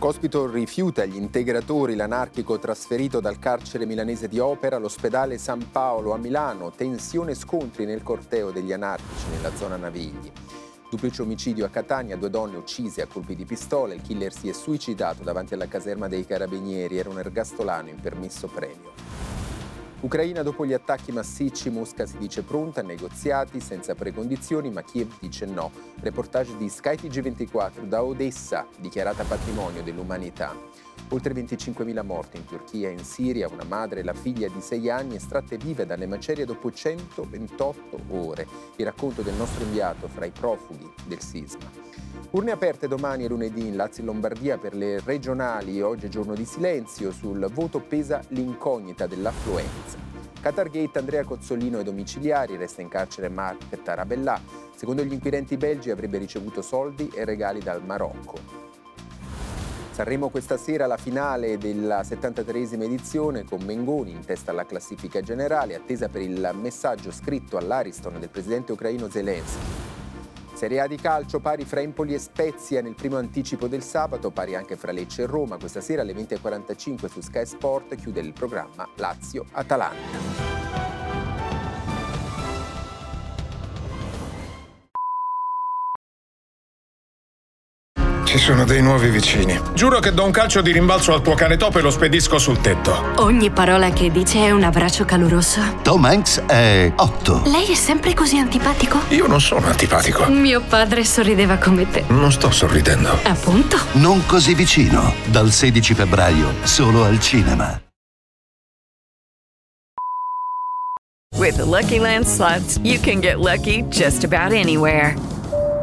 Cospito rifiuta gli integratori, l'anarchico trasferito dal carcere milanese di Opera all'ospedale San Paolo a Milano, tensione e scontri nel corteo degli anarchici nella zona Navigli. Duplice omicidio a Catania, due donne uccise a colpi di pistola, il killer si è suicidato davanti alla caserma dei carabinieri, era un ergastolano in permesso premio. Ucraina dopo gli attacchi massicci, Mosca si dice pronta negoziati senza precondizioni, ma Kiev dice no. Reportage di skytg 24 da Odessa, dichiarata patrimonio dell'umanità. Oltre 25.000 morti in Turchia e in Siria, una madre e la figlia di 6 anni estratte vive dalle macerie dopo 128 ore. Il racconto del nostro inviato fra i profughi del sisma. Urne aperte domani e lunedì in Lazio e Lombardia per le regionali. Oggi è giorno di silenzio. Sul voto pesa l'incognita dell'affluenza. Qatargate Andrea Cozzolino ai domiciliari, resta in carcere Mark Tarabella. Secondo gli inquirenti belgi avrebbe ricevuto soldi e regali dal Marocco. Sanremo questa sera la finale della 73esima edizione con Mengoni in testa alla classifica generale, attesa per il messaggio scritto all'Ariston del presidente ucraino Zelensky. Serie A di calcio pari fra Empoli e Spezia nel primo anticipo del sabato, pari anche fra Lecce e Roma. Questa sera alle 20.45 su Sky Sport chiude il programma Lazio-Atalanta. Ci sono dei nuovi vicini. Giuro che do un calcio di rimbalzo al tuo cane topo e lo spedisco sul tetto. Ogni parola che dice è un abbraccio caloroso. Tom Hanks è 8. Lei è sempre così antipatico? Io non sono antipatico. Mio padre sorrideva come te. Non sto sorridendo. Appunto. Non così vicino. Dal 16 febbraio, solo al cinema. With the Lucky Land slots, you can get lucky just about anywhere.